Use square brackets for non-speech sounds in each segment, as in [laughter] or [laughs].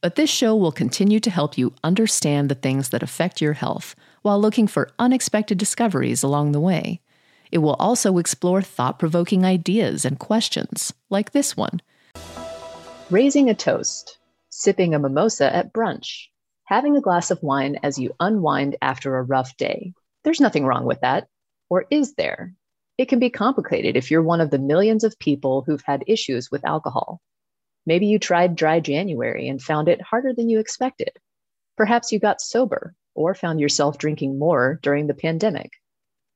But this show will continue to help you understand the things that affect your health while looking for unexpected discoveries along the way. It will also explore thought provoking ideas and questions, like this one Raising a toast, sipping a mimosa at brunch, having a glass of wine as you unwind after a rough day. There's nothing wrong with that. Or is there? It can be complicated if you're one of the millions of people who've had issues with alcohol. Maybe you tried dry January and found it harder than you expected. Perhaps you got sober or found yourself drinking more during the pandemic.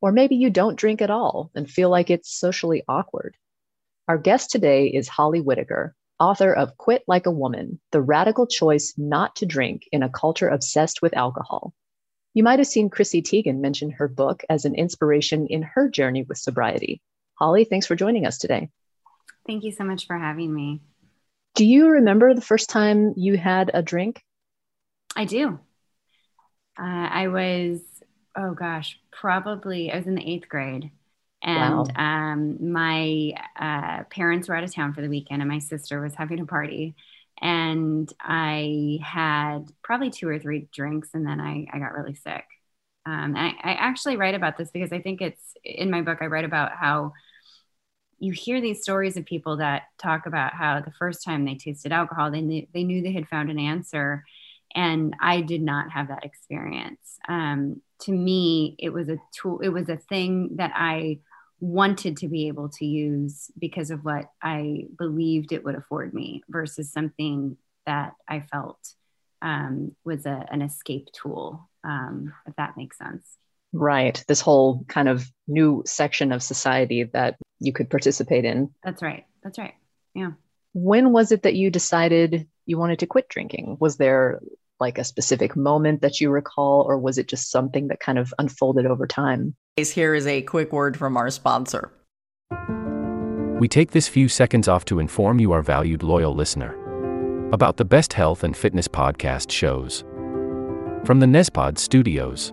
Or maybe you don't drink at all and feel like it's socially awkward. Our guest today is Holly Whitaker, author of Quit Like a Woman The Radical Choice Not to Drink in a Culture Obsessed with Alcohol. You might have seen Chrissy Teigen mention her book as an inspiration in her journey with sobriety. Holly, thanks for joining us today. Thank you so much for having me. Do you remember the first time you had a drink? I do. Uh, I was, oh gosh, probably, I was in the eighth grade and wow. um, my uh, parents were out of town for the weekend, and my sister was having a party. And I had probably two or three drinks, and then I, I got really sick. Um, and I, I actually write about this because I think it's in my book. I write about how you hear these stories of people that talk about how the first time they tasted alcohol, they knew, they knew they had found an answer. And I did not have that experience. Um, to me, it was a tool, it was a thing that I wanted to be able to use because of what I believed it would afford me versus something that I felt um, was a, an escape tool, um, if that makes sense. Right. This whole kind of new section of society that you could participate in. That's right. That's right. Yeah. When was it that you decided you wanted to quit drinking? Was there like a specific moment that you recall, or was it just something that kind of unfolded over time? Here is a quick word from our sponsor. We take this few seconds off to inform you, our valued loyal listener, about the best health and fitness podcast shows from the Nezpod studios.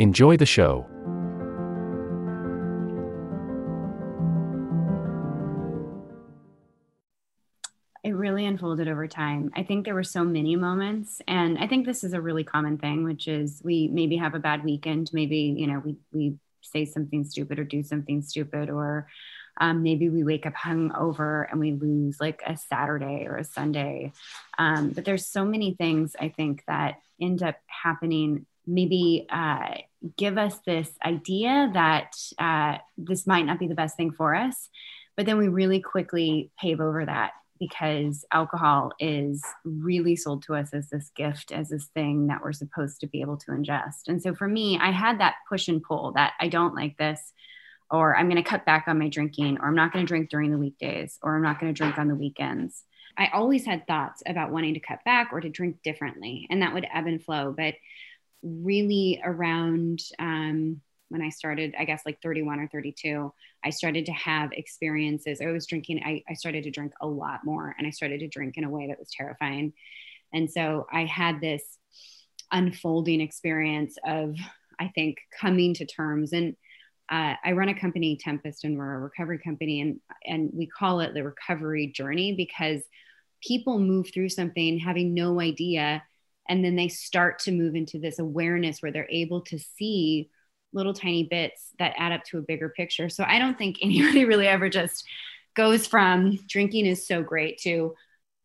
Enjoy the show. it really unfolded over time. I think there were so many moments, and I think this is a really common thing, which is we maybe have a bad weekend, maybe you know we we say something stupid or do something stupid, or um, maybe we wake up hungover and we lose like a Saturday or a Sunday. Um, but there's so many things I think that end up happening. Maybe uh, give us this idea that uh, this might not be the best thing for us, but then we really quickly pave over that because alcohol is really sold to us as this gift, as this thing that we're supposed to be able to ingest. And so for me, I had that push and pull that I don't like this, or I'm going to cut back on my drinking, or I'm not going to drink during the weekdays, or I'm not going to drink on the weekends. I always had thoughts about wanting to cut back or to drink differently, and that would ebb and flow. But really, around um, when I started, I guess like 31 or 32, I started to have experiences. I was drinking, I, I started to drink a lot more and I started to drink in a way that was terrifying. And so I had this unfolding experience of, I think, coming to terms. And uh, I run a company, Tempest, and we're a recovery company, and and we call it the recovery journey because people move through something having no idea, and then they start to move into this awareness where they're able to see little tiny bits that add up to a bigger picture. So I don't think [laughs] anybody really ever just goes from drinking is so great to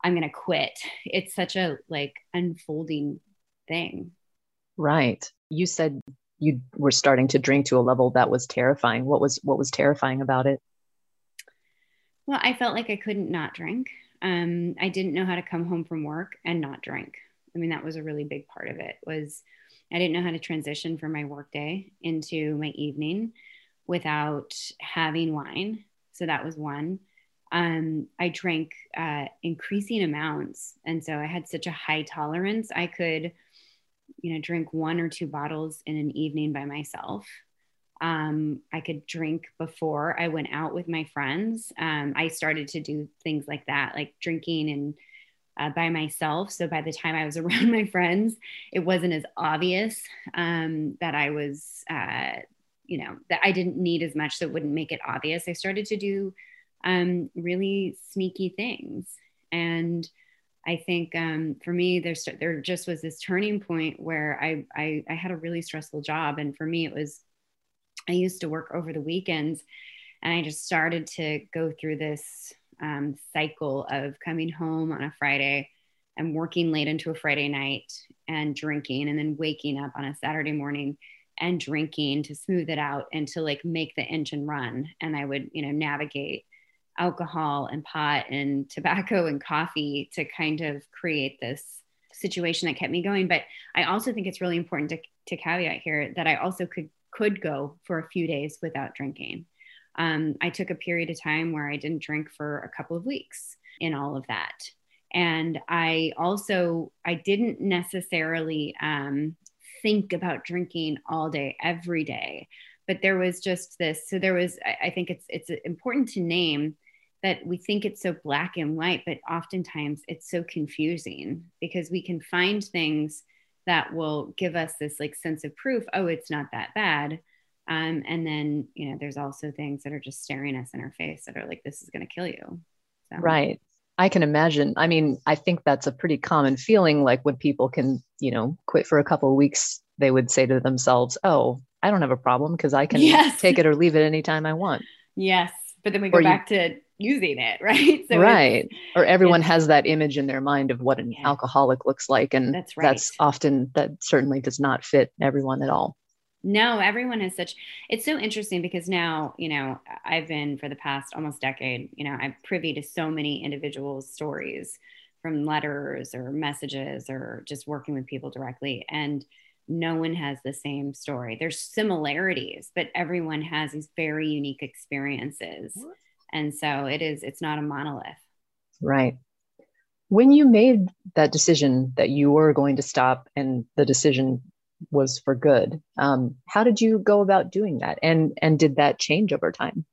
I'm going to quit. It's such a like unfolding thing. Right. You said you were starting to drink to a level that was terrifying. What was what was terrifying about it? Well, I felt like I couldn't not drink. Um, I didn't know how to come home from work and not drink. I mean, that was a really big part of it. Was I didn't know how to transition from my workday into my evening without having wine. So that was one. Um, I drank uh, increasing amounts, and so I had such a high tolerance. I could, you know, drink one or two bottles in an evening by myself. Um, I could drink before I went out with my friends. Um, I started to do things like that, like drinking and uh, by myself. So by the time I was [laughs] around my friends, it wasn't as obvious um, that I was, uh, you know, that I didn't need as much, so it wouldn't make it obvious. I started to do um, really sneaky things, and I think um, for me, there's there just was this turning point where I, I I had a really stressful job, and for me, it was I used to work over the weekends, and I just started to go through this um, cycle of coming home on a Friday and working late into a Friday night and drinking, and then waking up on a Saturday morning and drinking to smooth it out and to like make the engine run. And I would, you know, navigate alcohol and pot and [laughs] tobacco and coffee to kind of create this situation that kept me going. But I also think it's really important to, to caveat here that I also could could go for a few days without drinking um, I took a period of time where I didn't drink for a couple of weeks in all of that. And I also, I didn't necessarily um, think about drinking all day, every day, but there was just this. So there was, I think it's, it's important to name that we think it's so black and white, but oftentimes it's so confusing because we can find things that will give us this like sense of proof. Oh, it's not that bad um, and then, you know, there's also things that are just staring us in our face that are like, this is going to kill you. So. Right. I can imagine. I mean, I think that's a pretty common feeling. Like when people can, you know, quit for a couple of weeks, they would say to themselves, "Oh, I don't have a problem because I can yes. take it or leave it anytime I want." Yes, but then we go or back you, to using it, [laughs] right? So right. Or everyone has that image in their mind of what an yeah. alcoholic looks like, and that's right. That's often that certainly does not fit everyone at all. No, everyone has such. It's so interesting because now, you know, I've been for the past almost decade, you know, I'm privy to so many individuals' stories from letters or messages or just working with people directly. And no one has the same story. There's similarities, but everyone has these very unique experiences. And so it is, it's not a monolith. Right. When you made that decision that you were going to stop and the decision was for good. Um, how did you go about doing that, and and did that change over time?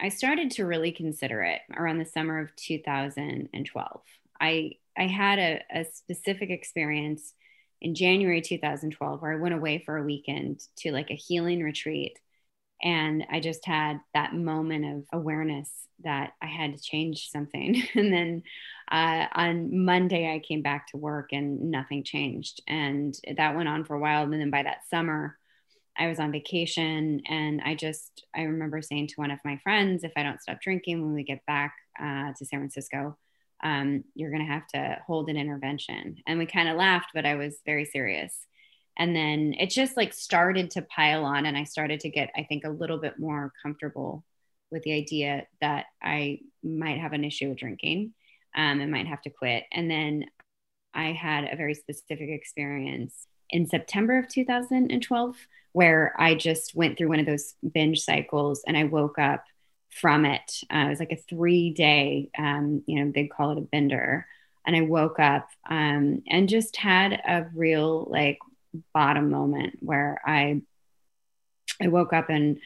I started to really consider it around the summer of 2012. I I had a, a specific experience in January 2012 where I went away for a weekend to like a healing retreat and I just had that moment of awareness that I had to change something. [laughs] and then uh, on Monday, I came back to work and nothing changed. And that went on for a while. And then by that summer, I was on vacation and I just, I remember saying to one of my friends, if I don't stop drinking when we get back uh, to San Francisco, um, you're going to have to hold an intervention. And we kind of laughed, but I was very serious and then it just like started to pile on and i started to get i think a little bit more comfortable with the idea that i might have an issue with drinking um, and might have to quit. And then i had a very specific experience in september of 2012 where i just went through one of those binge cycles and i woke up from it. Uh, it was like a three day um, you know they'd call it a bender. And i woke up um, and just had a real like bottom moment where I I woke up and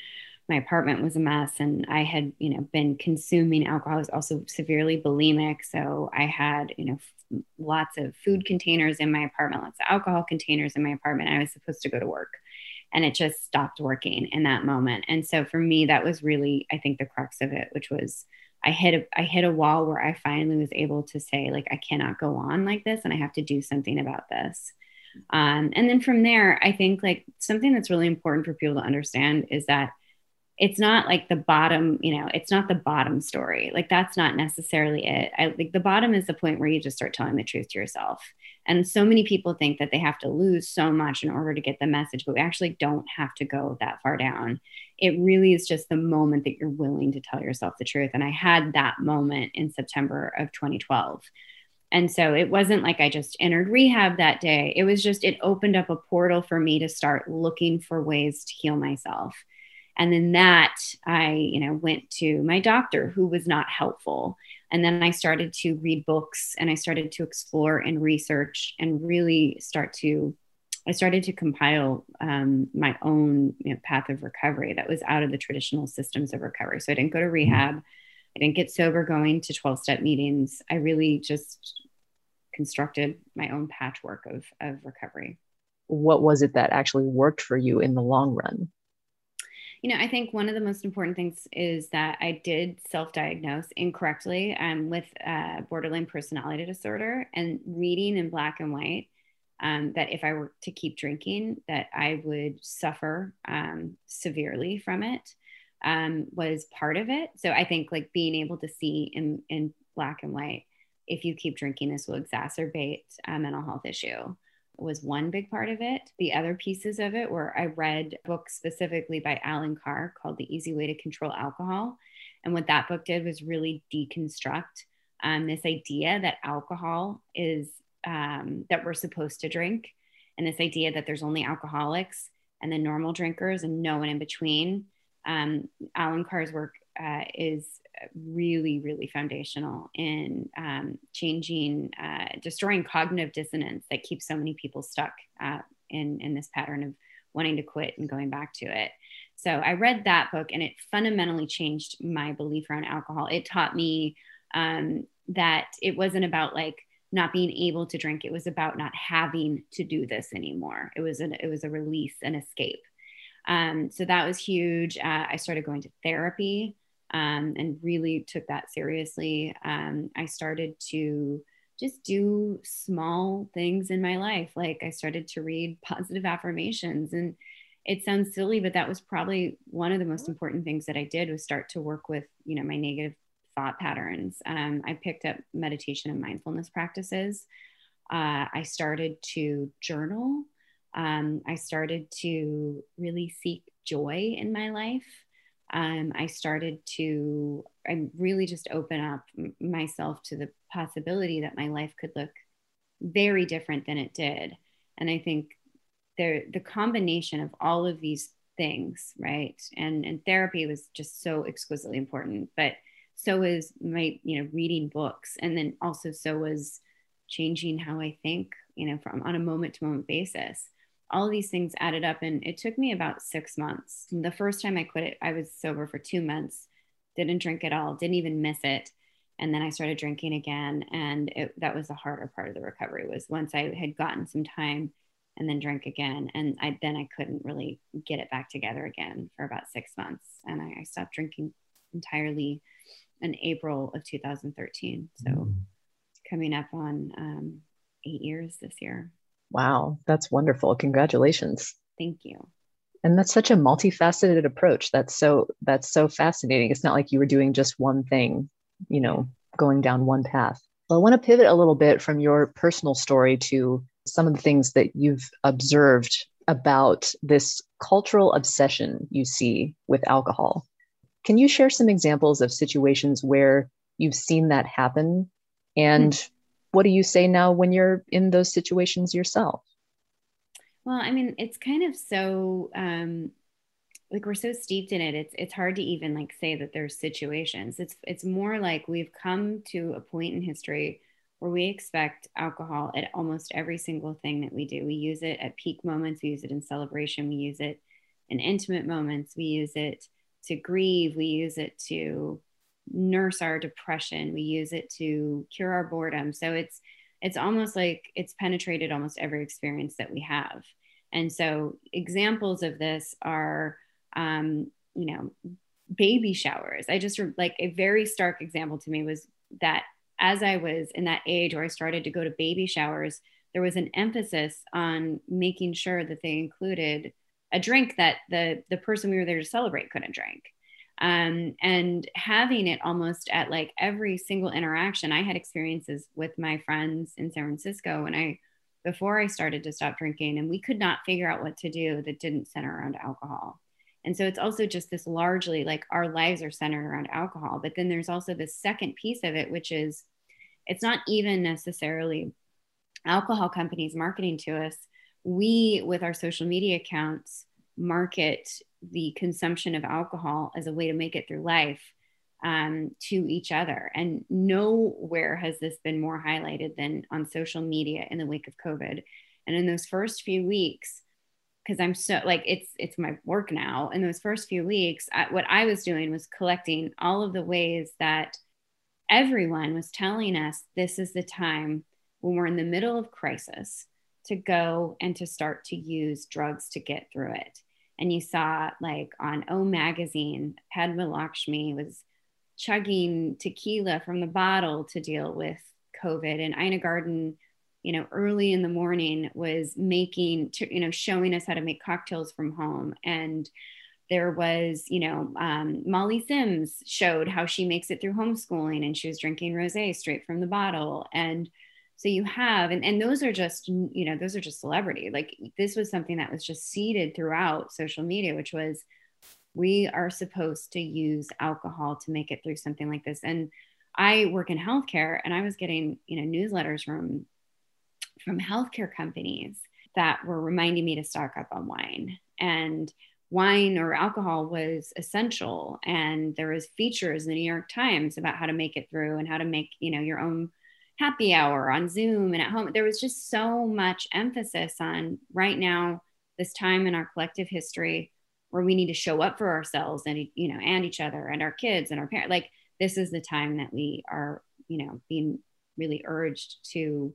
my apartment was a mess and I had, you know, been consuming alcohol. I was also severely bulimic. So I had, you know, f- lots of food containers in my apartment, lots of alcohol containers in my apartment. I was supposed to go to work and it just stopped working in that moment. And so for me, that was really, I think, the crux of it, which was I hit a I hit a wall where I finally was able to say, like, I cannot go on like this and I have to do something about this. Um, and then from there, I think like something that's really important for people to understand is that it's not like the bottom, you know, it's not the bottom story. Like that's not necessarily it. I like the bottom is the point where you just start telling the truth to yourself. And so many people think that they have to lose so much in order to get the message, but we actually don't have to go that far down. It really is just the moment that you're willing to tell yourself the truth. And I had that moment in September of 2012. And so it wasn't like I just entered rehab that day. It was just, it opened up a portal for me to start looking for ways to heal myself. And then that I, you know, went to my doctor who was not helpful. And then I started to read books and I started to explore and research and really start to, I started to compile um, my own you know, path of recovery that was out of the traditional systems of recovery. So I didn't go to rehab. I didn't get sober going to 12 step meetings. I really just constructed my own patchwork of, of recovery. What was it that actually worked for you in the long run? You know, I think one of the most important things is that I did self diagnose incorrectly um, with uh, borderline personality disorder and reading in black and white. Um, that if I were to keep drinking, that I would suffer um, severely from it um, was part of it. So I think like being able to see in in black and white, if you keep drinking, this will exacerbate a mental health issue was one big part of it. The other pieces of it were I read books specifically by Allen Carr called The Easy Way to Control Alcohol. And what that book did was really deconstruct um, this idea that alcohol is um, that we're supposed to drink, and this idea that there's only alcoholics and then normal drinkers and no one in between. Um, Allen Carr's work uh, is really, really foundational in um, changing, uh, destroying cognitive dissonance that keeps so many people stuck uh, in, in this pattern of wanting to quit and going back to it. So I read that book and it fundamentally changed my belief around alcohol. It taught me um, that it wasn't about like not being able to drink. It was about not having to do this anymore. It was an, it was a release, an escape. Um, so that was huge. Uh, I started going to therapy um, and really took that seriously. Um, I started to just do small things in my life. Like I started to read positive affirmations and it sounds silly, but that was probably one of the most important things that I did was start to work with, you know, my negative thought patterns. Um, I picked up meditation and mindfulness practices. Uh, I started to journal. Um, I started to really seek joy in my life um, I started to I really just open up myself to the possibility that my life could look very different than it did. And I think there the combination of all of these things, right? And and therapy was just so exquisitely important, but so is my you know reading books, and then also so was changing how I think, you know, from on a moment to moment basis all these things added up and it took me about six months. The first time i quit it i was sober for two months didn't drink at all didn't even miss it. And then i started drinking again and it, that was the harder part of the recovery was once i had gotten some time and then drank again and I, then i couldn't really get it back together again for about six months. And i, I stopped drinking entirely in april of 2013 so mm. coming up on um, eight years this year Wow, that's wonderful. Congratulations. Thank you. And that's such a multifaceted approach. That's so that's so fascinating. It's not like you were doing just one thing, you know, going down one path. Well, I want to pivot a little bit from your personal story to some of the things that you've observed about this cultural obsession you see with alcohol. Can you share some examples of situations where you've seen that happen and mm what do you say now when you're in those situations yourself? Well, I mean, it's kind of so um, like we're so steeped in it. It's it's hard to even like say that there's situations. It's it's more like we've come to a point in history where we expect alcohol at almost every single thing that we do. We use it at peak moments. We use it in celebration. We use it in intimate moments. We use it to grieve. We use it to nurse our depression. We use it to cure our boredom. So it's it's almost like it's penetrated almost every experience that we have. And so examples of this are um, you know baby showers. I just like a very stark example to me was that as i was in that age where i started to go to baby showers there was an emphasis on making sure that they included a drink that the the person we were there to celebrate couldn't drink um, and having it almost at like every single interaction i had experiences with my friends in san francisco and i before I started to stop drinking, and we could not figure out what to do that didn't center around alcohol. And so it's also just this largely like our lives are centered around alcohol. But then there's also this second piece of it, which is it's not even necessarily alcohol companies marketing to us. We, with our social media accounts, market the consumption of alcohol as a way to make it through life um, to each other. And nowhere has this been more highlighted than on social media in the wake of COVID. And in those first few weeks, because I'm so like it's it's my work now. In those first few weeks, I, what I was doing was collecting all of the ways that everyone was telling us this is the time when we're in the middle of crisis to go and to start to use drugs to get through it. And you saw like on O Magazine, Padma Lakshmi was chugging tequila from the bottle to deal with COVID. And Ina Garten, you know, early in the morning was making, you know, showing us how to make cocktails from home. And there was, you know, um, Molly Sims showed how she makes it through homeschooling and she was drinking rose straight from the bottle. And so you have, and, and those are just, you know, those are just celebrity. Like this was something that was just seeded throughout social media, which was we are supposed to use alcohol to make it through something like this. And I work in healthcare and I was getting, you know, newsletters from from healthcare companies that were reminding me to stock up on wine. And wine or alcohol was essential and there was features in the New York Times about how to make it through and how to make, you know, your own happy hour on Zoom and at home. There was just so much emphasis on right now this time in our collective history where we need to show up for ourselves and you know and each other and our kids and our parents like this is the time that we are you know being really urged to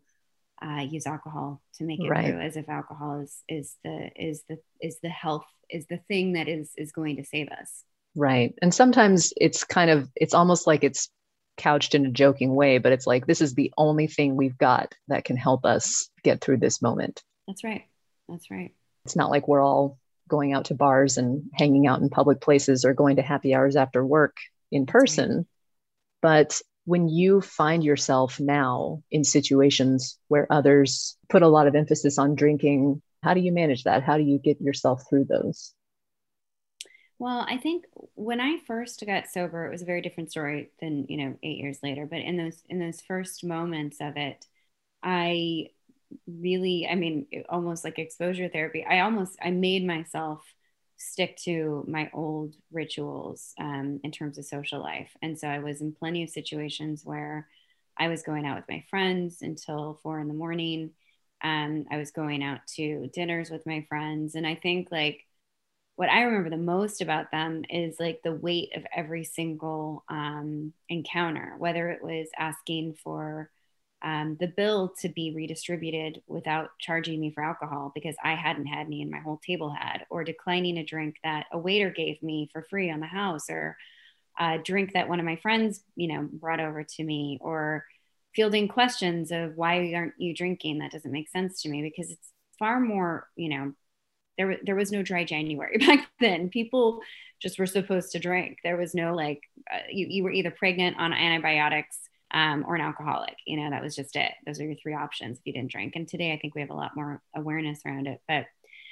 uh, use alcohol to make it right. through as if alcohol is is the is the is the health is the thing that is is going to save us right and sometimes it's kind of it's almost like it's couched in a joking way but it's like this is the only thing we've got that can help us get through this moment that's right that's right it's not like we're all going out to bars and hanging out in public places or going to happy hours after work in person. But when you find yourself now in situations where others put a lot of emphasis on drinking, how do you manage that? How do you get yourself through those? Well, I think when I first got sober, it was a very different story than, you know, 8 years later, but in those in those first moments of it, I really i mean almost like exposure therapy i almost i made myself stick to my old rituals um, in terms of social life. And so i was in plenty of situations where i was going out with my friends until four in the morning. Um, i was going out to dinners with my friends. And i think like what i remember the most about them is like the weight of every single um, encounter whether it was asking for um, the bill to be redistributed without charging me for alcohol because I hadn't had any and my whole table had, or declining a drink that a waiter gave me for free on the house, or a drink that one of my friends, you know, brought over to me, or fielding questions of why aren't you drinking? That doesn't make sense to me because it's far more, you know, there, there was no dry January [laughs] back then. People just were supposed to drink. There was no like, uh, you, you were either pregnant on antibiotics um, or an alcoholic. You know, that was just it. Those are your three options if you didn't drink. And today I think we have a lot more awareness around it. But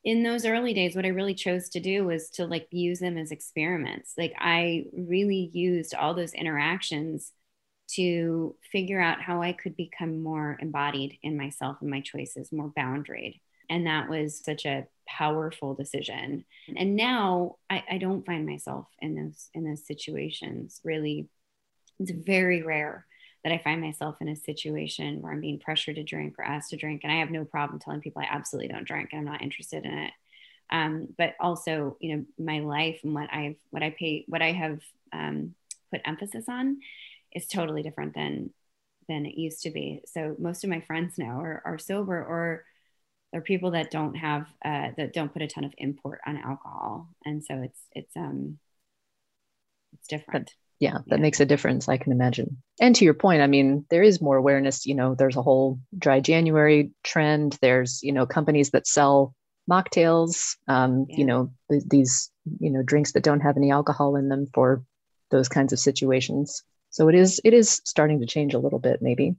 in those early days, what I really chose to do was to like use them as experiments. Like I really used all those interactions to figure out how I could become more embodied in myself and my choices, more boundaried. And that was such a powerful decision. And now I, I don't find myself in those in those situations really. It's very rare that I find myself in a situation where I'm being pressured to drink or asked to drink. And I have no problem telling people I absolutely don't drink and I'm not interested in it. Um, but also, you know, my life and what I've, what I pay, what I have um, put emphasis on is totally different than, than it used to be. So most of my friends now are, are sober or they're people that don't have, uh, that don't put a ton of import on alcohol. And so it's, it's, um, it's different yeah that yeah. makes a difference i can imagine and to your point i mean there is more awareness you know there's a whole dry january trend there's you know companies that sell mocktails um, yeah. you know th- these you know drinks that don't have any alcohol in them for those kinds of situations so it is it is starting to change a little bit maybe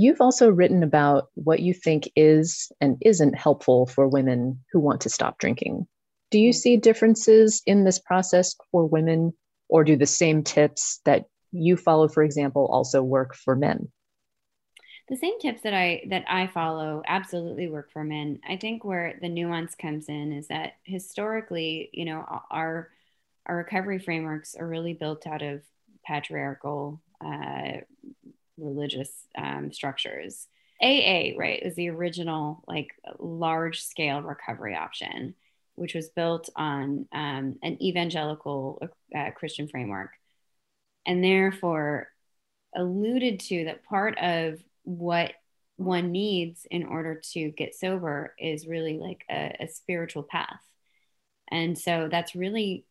You've also written about what you think is and isn't helpful for women who want to stop drinking. Do you see differences in this process for women, or do the same tips that you follow, for example, also work for men? the same tips that I that I follow absolutely work for men. I think where the nuance comes in is that historically, you know, our our recovery frameworks are really built out of patriarchal uh, religious um, structures. AA, right, is the original like large scale recovery option, which was built on um, an evangelical uh, Christian framework, and therefore alluded to that part of what one needs in order to get sober is really like a, a spiritual path. And so that's really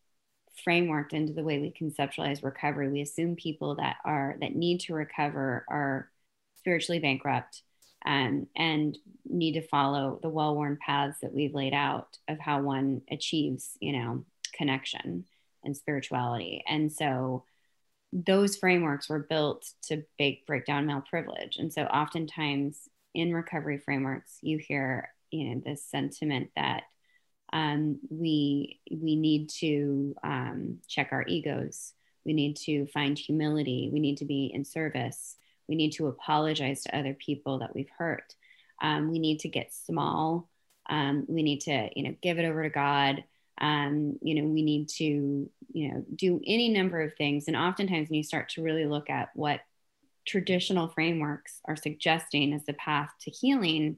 frameworked into the way we conceptualize recovery. We assume people that are that need to recover are spiritually bankrupt um, and need to follow the well-worn paths that we've laid out of how one achieves, you know, connection and spirituality. And so those frameworks were built to break, break down male privilege. And so oftentimes in recovery frameworks, you hear, you know, this sentiment that um, we, we need to um, check our egos. We need to find humility. We need to be in service. We need to apologize to other people that we've hurt. Um, we need to get small. Um, we need to, you know, give it over to God um, you know we need to you know do any number of things and oftentimes when you start to really look at what traditional frameworks are suggesting as the path to healing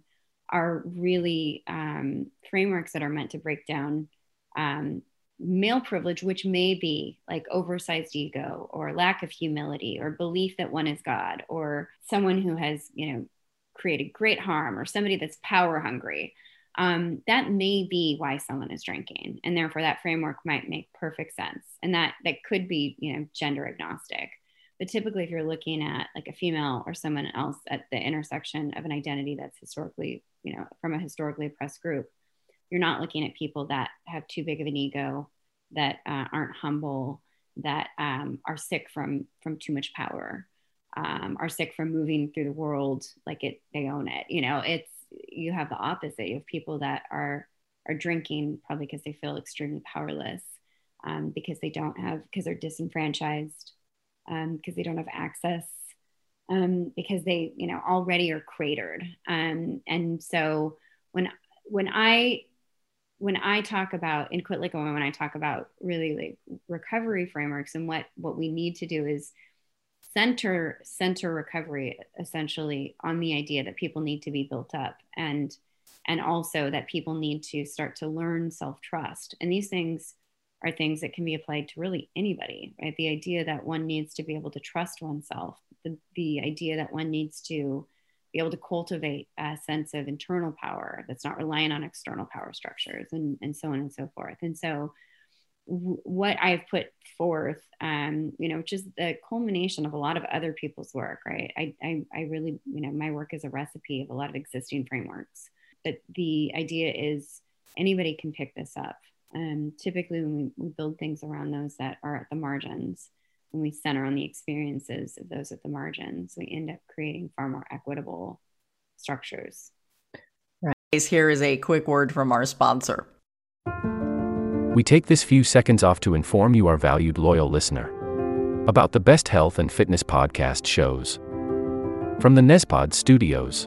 are really um, frameworks that are meant to break down um, male privilege, which may be like oversized ego or lack of humility or belief that one is God or someone who has, you know, created great harm or somebody that's power hungry. Um, that may be why someone is drinking and therefore that framework might make perfect sense and that that could be you know gender agnostic but typically if you're looking at like a female or someone else at the intersection of an identity that's historically you know from a historically oppressed group you're not looking at people that have too big of an ego that uh, aren't humble that um, are sick from from too much power um, are sick from moving through the world like it they own it you know it's you have the opposite. You have people that are are drinking probably because they feel extremely powerless, um, because they don't have because they're disenfranchised, because they don't have access, um, because they you know already are cratered. Um, and so when when I when I talk about in quit like a when I talk about really like recovery frameworks and what what we need to do is center center recovery essentially on the idea that people need to be built up and and also that people need to start to learn self-trust and these things are things that can be applied to really anybody right the idea that one needs to be able to trust oneself the, the idea that one needs to be able to cultivate a sense of internal power that's not relying on external power structures and, and so on and so forth and so what I've put forth, um, you know, which is the culmination of a lot of other people's work, right? I, I, I really, you know, my work is a recipe of a lot of existing frameworks. But the idea is anybody can pick this up. Um, typically, when we, we build things around those that are at the margins, when we center on the experiences of those at the margins, we end up creating far more equitable structures. Right. Here is a quick word from our sponsor. We take this few seconds off to inform you, our valued loyal listener, about the best health and fitness podcast shows from the Nezpod studios.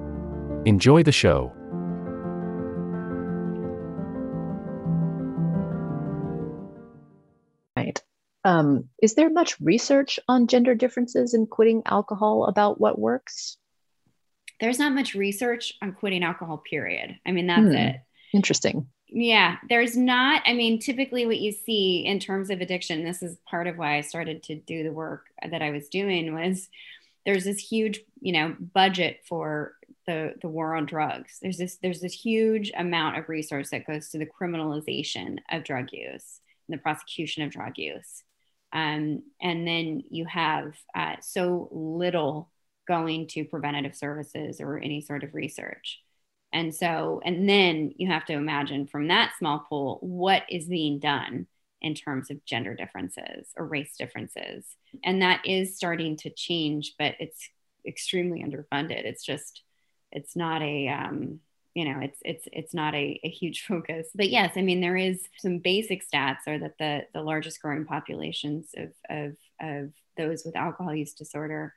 Enjoy the show. Right. Um, is there much research on gender differences in quitting alcohol about what works? There's not much research on quitting alcohol, period. I mean, that's hmm. it. Interesting. Yeah, there's not. I mean, typically what you see in terms of addiction, this is part of why I started to do the work that I was doing was there's this huge, you know, budget for the the war on drugs. There's this there's this huge amount of resource that goes to the criminalization of drug use and the prosecution of drug use. Um, and then you have uh, so little going to preventative services or any sort of research. And so, and then you have to imagine from that small pool what is being done in terms of gender differences or race differences. And that is starting to change, but it's extremely underfunded. It's just, it's not a, um, you know, it's it's it's not a, a huge [laughs] focus. But yes, I mean there is some basic stats are that the the largest growing populations of of, of those with alcohol use disorder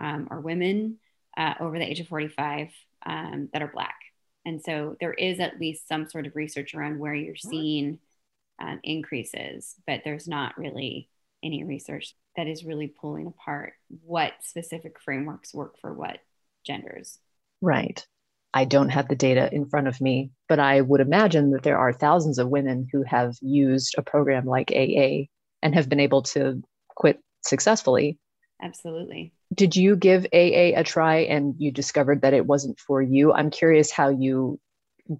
um, are women uh, over the age of 45 um, that are black. And so there is at least some sort of research around where you're seeing um, increases, but there's not really any research that is really pulling apart what specific frameworks work for what genders. Right. I don't have the data in front of me, but I would imagine that there are thousands of women who have used a program like AA and have been able to quit successfully. Absolutely. Did you give AA a try and you discovered that it wasn't for you? I'm curious how you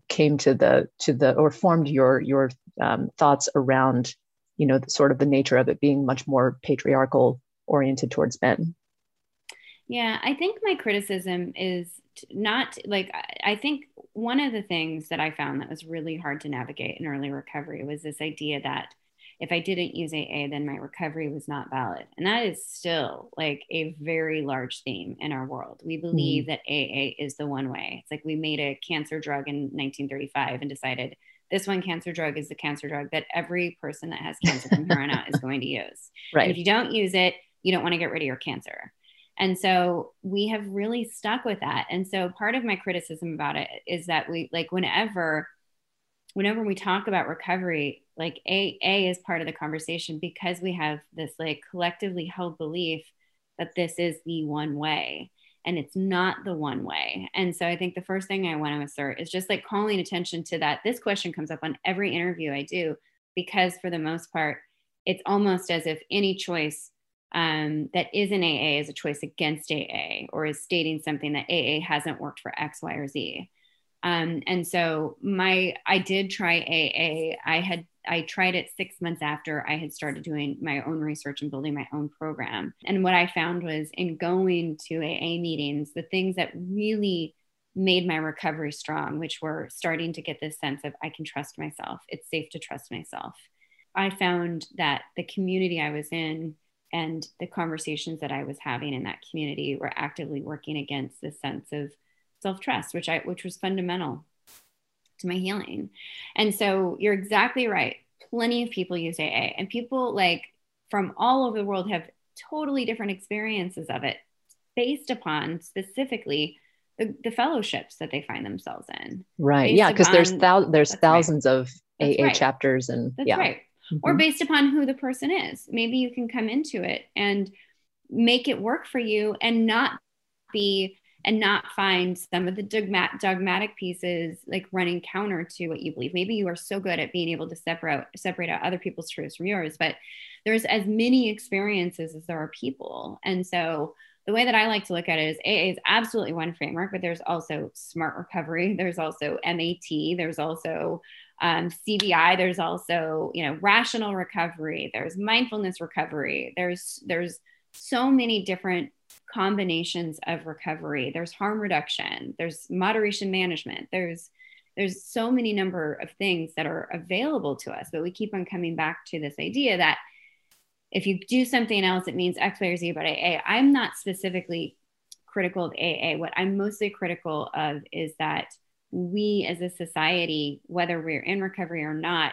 came to the to the or formed your your um, thoughts around you know the, sort of the nature of it being much more patriarchal oriented towards men yeah i think my criticism is not like I think one of the things that I found that was really hard to navigate in early recovery was this idea that if I didn't use AA, then my recovery was not valid. And that is still like a very large theme in our world. We believe mm. that AA is the one way. It's like we made a cancer drug in 1935 and decided this one cancer drug is the cancer drug that every person that has cancer from here on out is [laughs] going to use. Right. And if you don't use it, you don't want to get rid of your cancer. And so we have really stuck with that. And so part of my criticism about it is that we like whenever whenever we talk about recovery, like AA is part of the conversation because we have this like collectively held belief that this is the one way and it's not the one way. And so I think the first thing I want to assert is just like calling attention to that. This question comes up on every interview I do because for the most part, it's almost as if any choice um, that is in AA is a choice against AA or is stating something that AA hasn't worked for X, Y, or Z. Um, and so my I did try AA. I had I tried it six months after I had started doing my own research and building my own program. And what I found was in going to AA meetings, the things that really made my recovery strong, which were starting to get this sense of I can trust myself. It's safe to trust myself. I found that the community I was in and the conversations that I was having in that community were actively working against this sense of self-trust, which I which was fundamental to my healing. And so you're exactly right. Plenty of people use AA and people like from all over the world have totally different experiences of it based upon specifically the, the fellowships that they find themselves in. Right. Yeah, because there's thou- there's thousands right. of AA right. chapters and that's yeah. right mm-hmm. or based upon who the person is. Maybe you can come into it and make it work for you and not be and not find some of the dogmat, dogmatic pieces like running counter to what you believe. Maybe you are so good at being able to separate separate out other people's truths from yours, but there's as many experiences as there are people. And so the way that I like to look at it is AA is absolutely one framework, but there's also smart recovery. There's also MAT. There's also um, CBI. There's also, you know, rational recovery. There's mindfulness recovery. There's there's so many different combinations of recovery. There's harm reduction. There's moderation management. There's there's so many number of things that are available to us, but we keep on coming back to this idea that if you do something else, it means X, Y, or Z about AA. I'm not specifically critical of AA. What I'm mostly critical of is that we as a society, whether we're in recovery or not,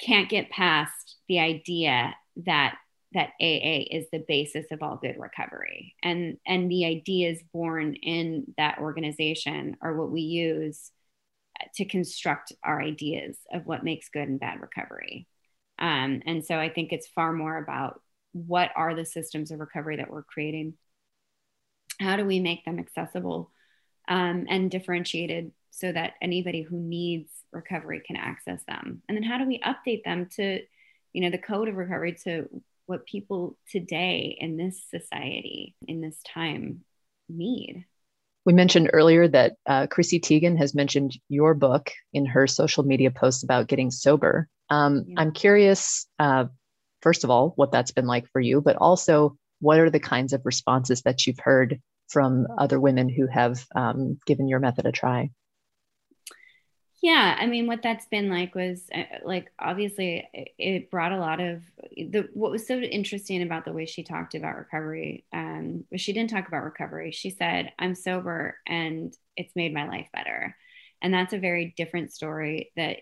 can't get past the idea that that AA is the basis of all good recovery. And and the ideas born in that organization are what we use to construct our ideas of what makes good and bad recovery. Um, and so I think it's far more about what are the systems of recovery that we're creating? How do we make them accessible um, and differentiated so that anybody who needs recovery can access them? And then how do we update them to, you know, the code of recovery to what people today in this society, in this time, need? We mentioned earlier that uh, Chrissy Teigen has mentioned your book in her social media posts about getting sober. Um, yeah. I'm curious, uh, first of all, what that's been like for you, but also what are the kinds of responses that you've heard from other women who have um, given your method a try? yeah i mean what that's been like was uh, like obviously it brought a lot of the what was so interesting about the way she talked about recovery um she didn't talk about recovery. She said i'm sober and it's made my life better. And that's a very different story that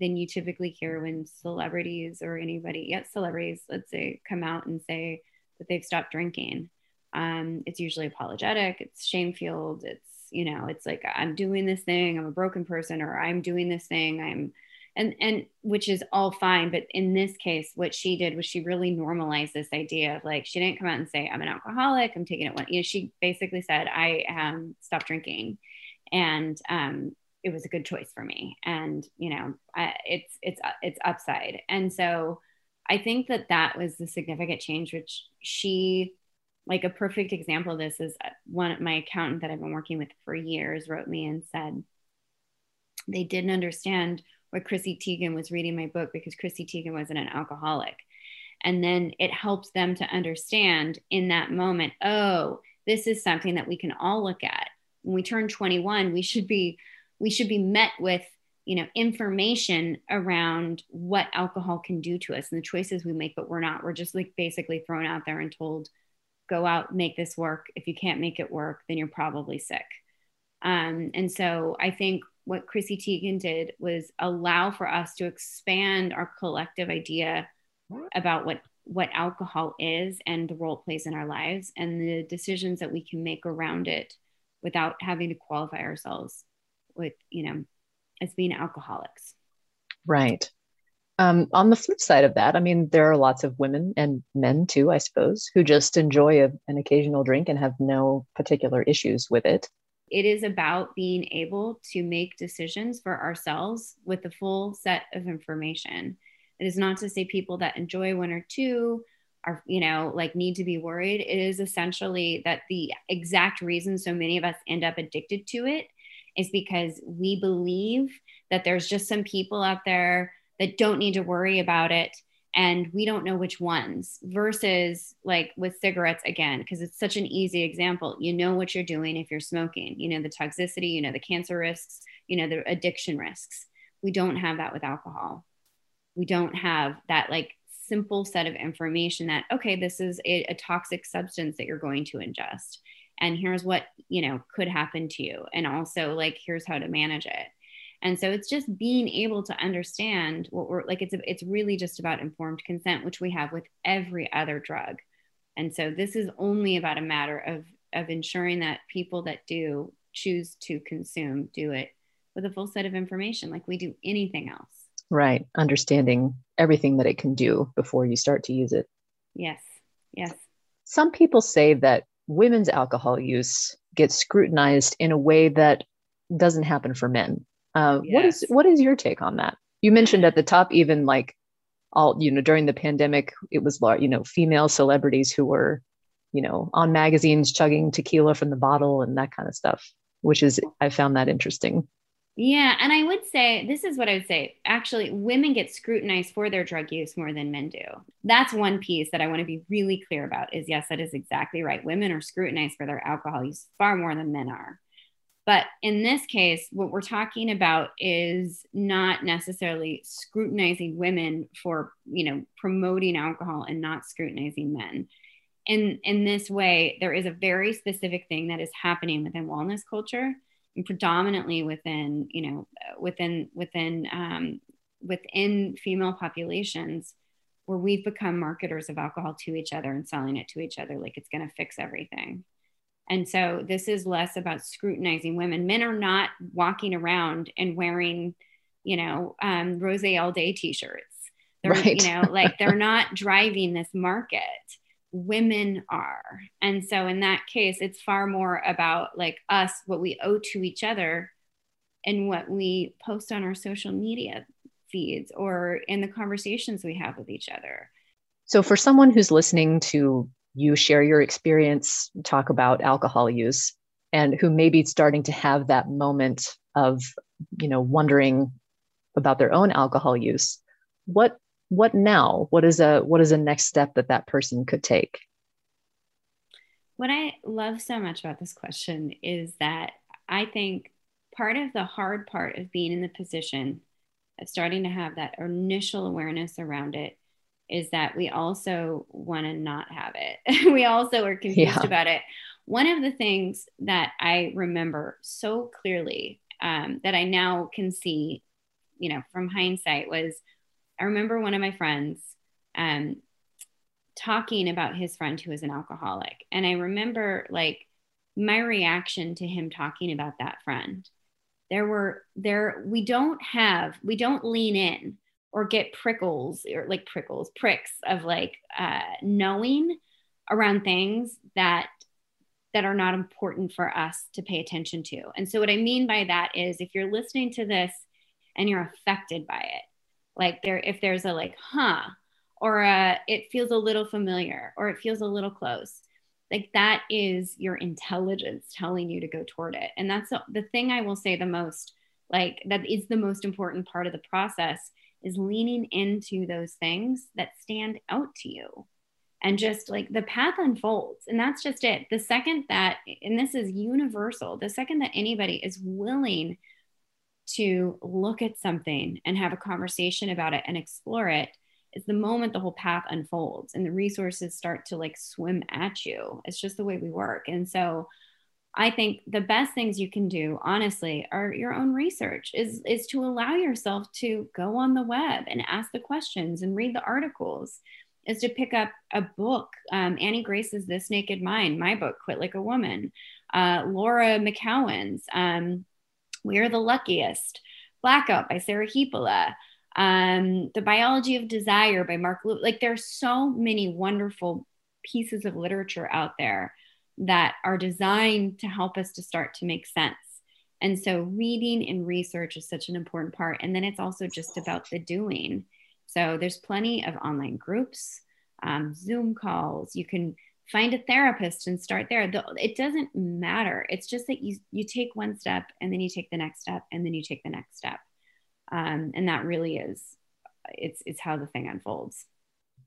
than you typically hear when celebrities or anybody yet celebrities let's say come out and say that they've stopped drinking um, it's usually apologetic it's shame filled it's you know it's like i'm doing this thing i'm a broken person or i'm doing this thing i'm and and which is all fine but in this case what she did was she really normalized this idea of like she didn't come out and say i'm an alcoholic i'm taking it one you know she basically said i um stopped drinking and um it was a good choice for me and you know I, it's it's it's upside and so i think that that was the significant change which she like a perfect example of this is uh, one my accountant that I've been working with for years wrote me and said they didn't understand why Chrissy Teigen was reading my book because Chrissy Teigen wasn't an alcoholic. And then it helps them to understand in that moment, oh, this is something that we can all look at. When we turn 21, we should be we should be met with you know information around what alcohol can do to us and the choices we make but we're not we're just like basically thrown out there and told go out, make this work. If you can't make it work, then you're probably sick. Um, and so I think what Chrissy Teigen did was allow for us to expand our collective idea about what what alcohol is and the role it plays in our lives and the decisions that we can make around it without having to qualify ourselves with you know as being alcoholics right um, on the flip side of that, I mean, there are lots of women and men too, I suppose, who just enjoy a, an occasional drink and have no particular issues with it. It is about being able to make decisions for ourselves with the full set of information. It is not to say people that enjoy one or two are, you know, like need to be worried. It is essentially that the exact reason so many of us end up addicted to it is because we believe that there's just some people out there that don't need to worry about it and we don't know which ones versus like with cigarettes again because it's such an easy example. You know what you're doing if you're smoking. You know the toxicity you know the cancer risks you know the addiction risks. We don't have that with alcohol. We don't have that like simple set of information that okay this is a, a toxic substance that you're going to ingest and here's what you know could happen to you and also like here's how to manage it and so it's just being able to understand what we're like it's it's really just about informed consent which we have with every other drug. And so this is only about a matter of of ensuring that people that do choose to consume do it with a full set of information like we do anything else. Right. Understanding everything that it can do before you start to use it. Yes. Yes. Some people say that women's alcohol use gets scrutinized in a way that doesn't happen for men uh, yes. What is what is your take on that? You mentioned at the top, even like all you know during the pandemic, it was you know female celebrities who were you know on magazines chugging tequila from the bottle and that kind of stuff, which is I found that interesting. Yeah, and I would say this is what I would say. Actually, women get scrutinized for their drug use more than men do. That's one piece that I want to be really clear about. Is yes, that is exactly right. Women are scrutinized for their alcohol use far more than men are. But in this case, what we're talking about is not necessarily scrutinizing women for, you know, promoting alcohol and not scrutinizing men. In in this way, there is a very specific thing that is happening within wellness culture, and predominantly within, you know, within within um, within female populations, where we've become marketers of alcohol to each other and selling it to each other like it's going to fix everything. And so this is less about scrutinizing women. Men are not walking around and wearing, you know, um, rose all day t-shirts. They're, Right. You know, like they're [laughs] not driving this market. Women are. And so in that case, it's far more about like us, what we owe to each other and what we post on our social media feeds or in the conversations we have with each other. So, for someone who's listening to you share your experience, talk about alcohol use, and who may be starting to have that moment of, you know, wondering about their own alcohol use, what what now? What is a what is a next step that that person could take? What I love so much about this question is that I think part of the hard part of being in the position of starting to have that initial awareness around it is that we also want to not have it. [laughs] we also are confused Yeah. about it. One of the things that I remember so clearly um, that I now can see, you know, from hindsight was I remember one of my friends um, talking about his friend who was an alcoholic. And I remember like my reaction to him talking about that friend. There were, there, we don't have, we don't lean in or get prickles or like prickles, pricks of like uh, knowing around things that that are not important for us to pay attention to. And so what I mean by that is if you're listening to this and you're affected by it, like there if there's a like, huh, or a, it feels a little familiar or it feels a little close. Like that is your intelligence telling you to go toward it. And that's the, the thing I will say the most, like that is the most important part of the process is leaning into those things that stand out to you. And just like the path unfolds and that's just it. The second that and this is universal the second that anybody is willing to look at something and have a conversation about it and explore it is the moment the whole path unfolds and the resources start to like swim at you. It's just the way we work. And so I think the best things you can do, honestly, are your own research. Is is to allow yourself to go on the web and ask the questions and read the articles. Is to pick up a book. Um, Annie Grace's "This Naked Mind," my book, "Quit Like a Woman." Uh, Laura McKowen's um, "We Are the Luckiest," "Blackout" by Sarah Hepola. Um, the Biology of Desire by Mark Lew. Like there's so many wonderful pieces of literature out there that are designed to help us to start to make sense. And so, reading and research is such an important part. And then it's also just about the doing. So, there's plenty of online groups, um, Zoom calls. You can find a therapist and start there. The- It doesn't matter. It's just that you you take one step and then you take the next step and then you take the next step. Um, and that really is it's it's how the thing unfolds.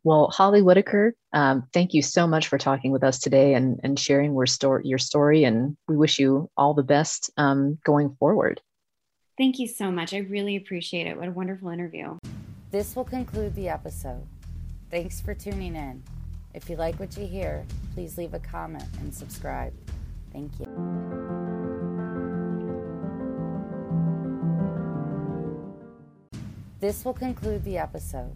Well, Holly Whitaker, um, thank you so much for talking with us today and, and sharing your story, your story. And we wish you all the best um, going forward. Thank you so much. I really appreciate it. What a wonderful interview. This will conclude the episode. Thanks for tuning in. If you like what you hear, please leave a comment and subscribe. Thank you. This will conclude the episode.